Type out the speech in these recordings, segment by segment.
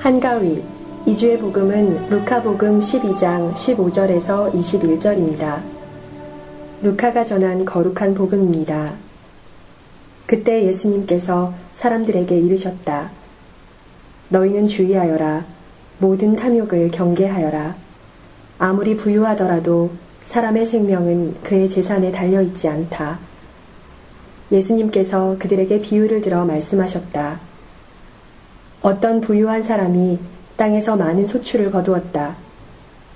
한가위 이주의 복음은 루카복음 12장 15절에서 21절입니다. 루카가 전한 거룩한 복음입니다. 그때 예수님께서 사람들에게 이르셨다. 너희는 주의하여라. 모든 탐욕을 경계하여라. 아무리 부유하더라도 사람의 생명은 그의 재산에 달려있지 않다. 예수님께서 그들에게 비유를 들어 말씀하셨다. 어떤 부유한 사람이 땅에서 많은 소출을 거두었다.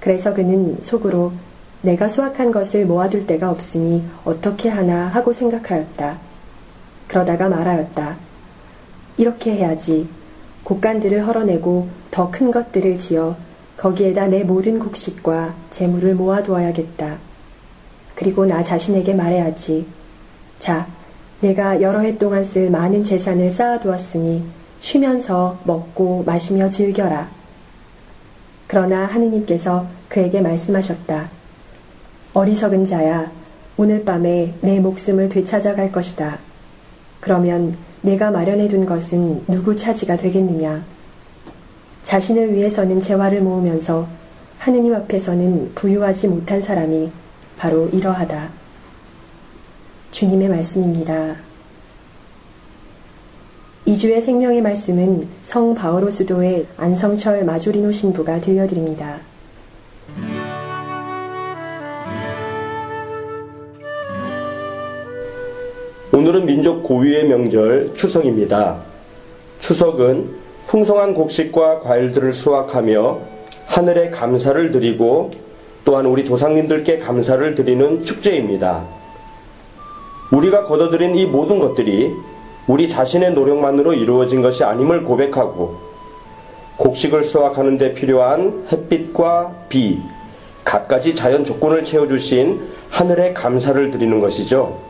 그래서 그는 속으로 내가 수확한 것을 모아둘 데가 없으니 어떻게 하나 하고 생각하였다. 그러다가 말하였다. 이렇게 해야지. 곡간들을 헐어내고 더 큰 것들을 지어 거기에다 내 모든 곡식과 재물을 모아두어야겠다. 그리고 나 자신에게 말해야지. 자, 내가 여러 해 동안 쓸 많은 재산을 쌓아두었으니 쉬면서 먹고 마시며 즐겨라. 그러나 하느님께서 그에게 말씀하셨다. 어리석은 자야, 오늘 밤에 내 목숨을 되찾아갈 것이다. 그러면 내가 마련해 둔 것은 누구 차지가 되겠느냐? 자신을 위해서는 재화를 모으면서 하느님 앞에서는 부유하지 못한 사람이 바로 이러하다. 주님의 말씀입니다. 이주의 생명의 말씀은 성 바오로 수도의 안성철 마조리노 신부가 들려드립니다. 오늘은 민족 고유의 명절 추석입니다. 추석은 풍성한 곡식과 과일들을 수확하며 하늘에 감사를 드리고 또한 우리 조상님들께 감사를 드리는 축제입니다. 우리가 거둬들인 이 모든 것들이 우리 자신의 노력만으로 이루어진 것이 아님을 고백하고 곡식을 수확하는 데 필요한 햇빛과 비, 갖가지 자연 조건을 채워주신 하늘에 감사를 드리는 것이죠.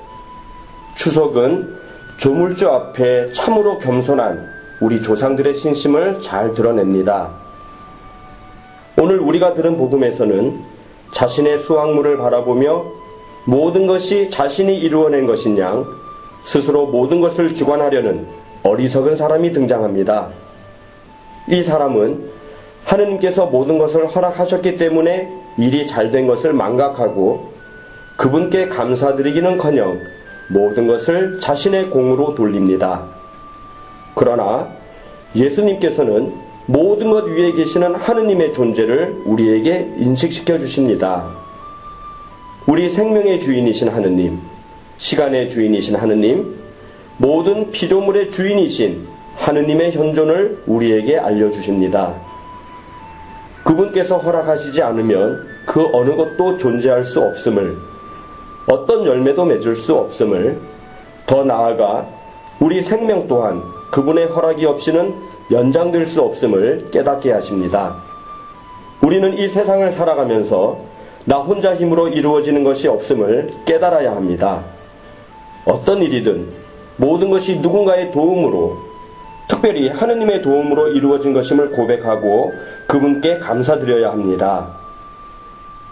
추석은 조물주 앞에 참으로 겸손한 우리 조상들의 신심을 잘 드러냅니다. 오늘 우리가 들은 복음에서는 자신의 수확물을 바라보며 모든 것이 자신이 이루어낸 것인 양 스스로 모든 것을 주관하려는 어리석은 사람이 등장합니다. 이 사람은 하느님께서 모든 것을 허락하셨기 때문에 일이 잘 된 것을 망각하고 그분께 감사드리기는 커녕 모든 것을 자신의 공으로 돌립니다. 그러나 예수님께서는 모든 것 위에 계시는 하느님의 존재를 우리에게 인식시켜 주십니다. 우리 생명의 주인이신 하느님, 시간의 주인이신 하느님, 모든 피조물의 주인이신 하느님의 현존을 우리에게 알려주십니다. 그분께서 허락하시지 않으면 그 어느 것도 존재할 수 없음을, 어떤 열매도 맺을 수 없음을, 더 나아가 우리 생명 또한 그분의 허락이 없이는 연장될 수 없음을 깨닫게 하십니다. 우리는 이 세상을 살아가면서 나 혼자 힘으로 이루어지는 것이 없음을 깨달아야 합니다. 어떤 일이든 모든 것이 누군가의 도움으로 특별히 하느님의 도움으로 이루어진 것임을 고백하고 그분께 감사드려야 합니다.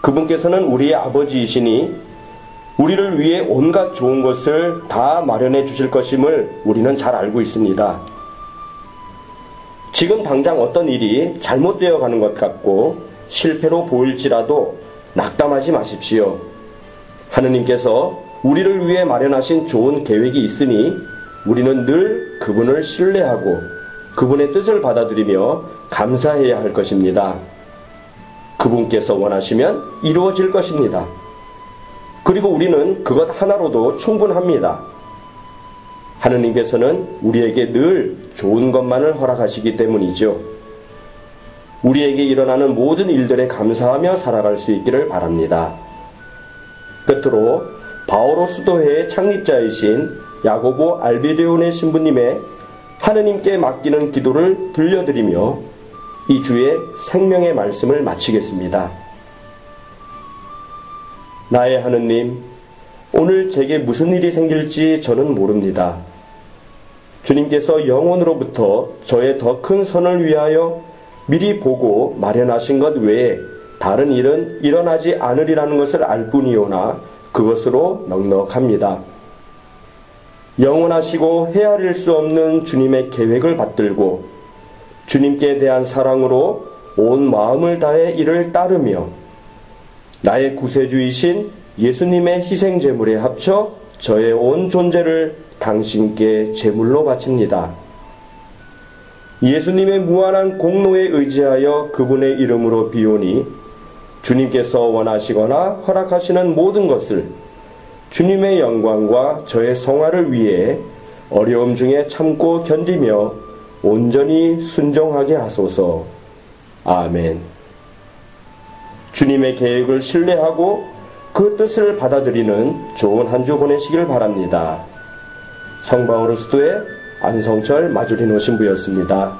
그분께서는 우리의 아버지이시니 우리를 위해 온갖 좋은 것을 다 마련해 주실 것임을 우리는 잘 알고 있습니다. 지금 당장 어떤 일이 잘못되어 가는 것 같고 실패로 보일지라도 낙담하지 마십시오. 하느님께서 우리를 위해 마련하신 좋은 계획이 있으니 우리는 늘 그분을 신뢰하고 그분의 뜻을 받아들이며 감사해야 할 것입니다. 그분께서 원하시면 이루어질 것입니다. 그리고 우리는 그것 하나로도 충분합니다. 하느님께서는 우리에게 늘 좋은 것만을 허락하시기 때문이죠. 우리에게 일어나는 모든 일들에 감사하며 살아갈 수 있기를 바랍니다. 끝으로 바오로 수도회의 창립자이신 야고보 알비레온의 신부님의 하느님께 맡기는 기도를 들려드리며 이 주의 생명의 말씀을 마치겠습니다. 나의 하느님, 오늘 제게 무슨 일이 생길지 저는 모릅니다. 주님께서 영혼으로부터 저의 더 큰 선을 위하여 미리 보고 마련하신 것 외에 다른 일은 일어나지 않으리라는 것을 알 뿐이오나 그것으로 넉넉합니다. 영원하시고 헤아릴 수 없는 주님의 계획을 받들고 주님께 대한 사랑으로 온 마음을 다해 이를 따르며 나의 구세주이신 예수님의 희생 제물에 합쳐 저의 온 존재를 당신께 제물로 바칩니다. 예수님의 무한한 공로에 의지하여 그분의 이름으로 비오니 주님께서 원하시거나 허락하시는 모든 것을 주님의 영광과 저의 성화를 위해 어려움 중에 참고 견디며 온전히 순종하게 하소서. 아멘. 주님의 계획을 신뢰하고 그 뜻을 받아들이는 좋은 한 주 보내시길 바랍니다. 성바오르 수도의 안성철 마주리노 신부였습니다.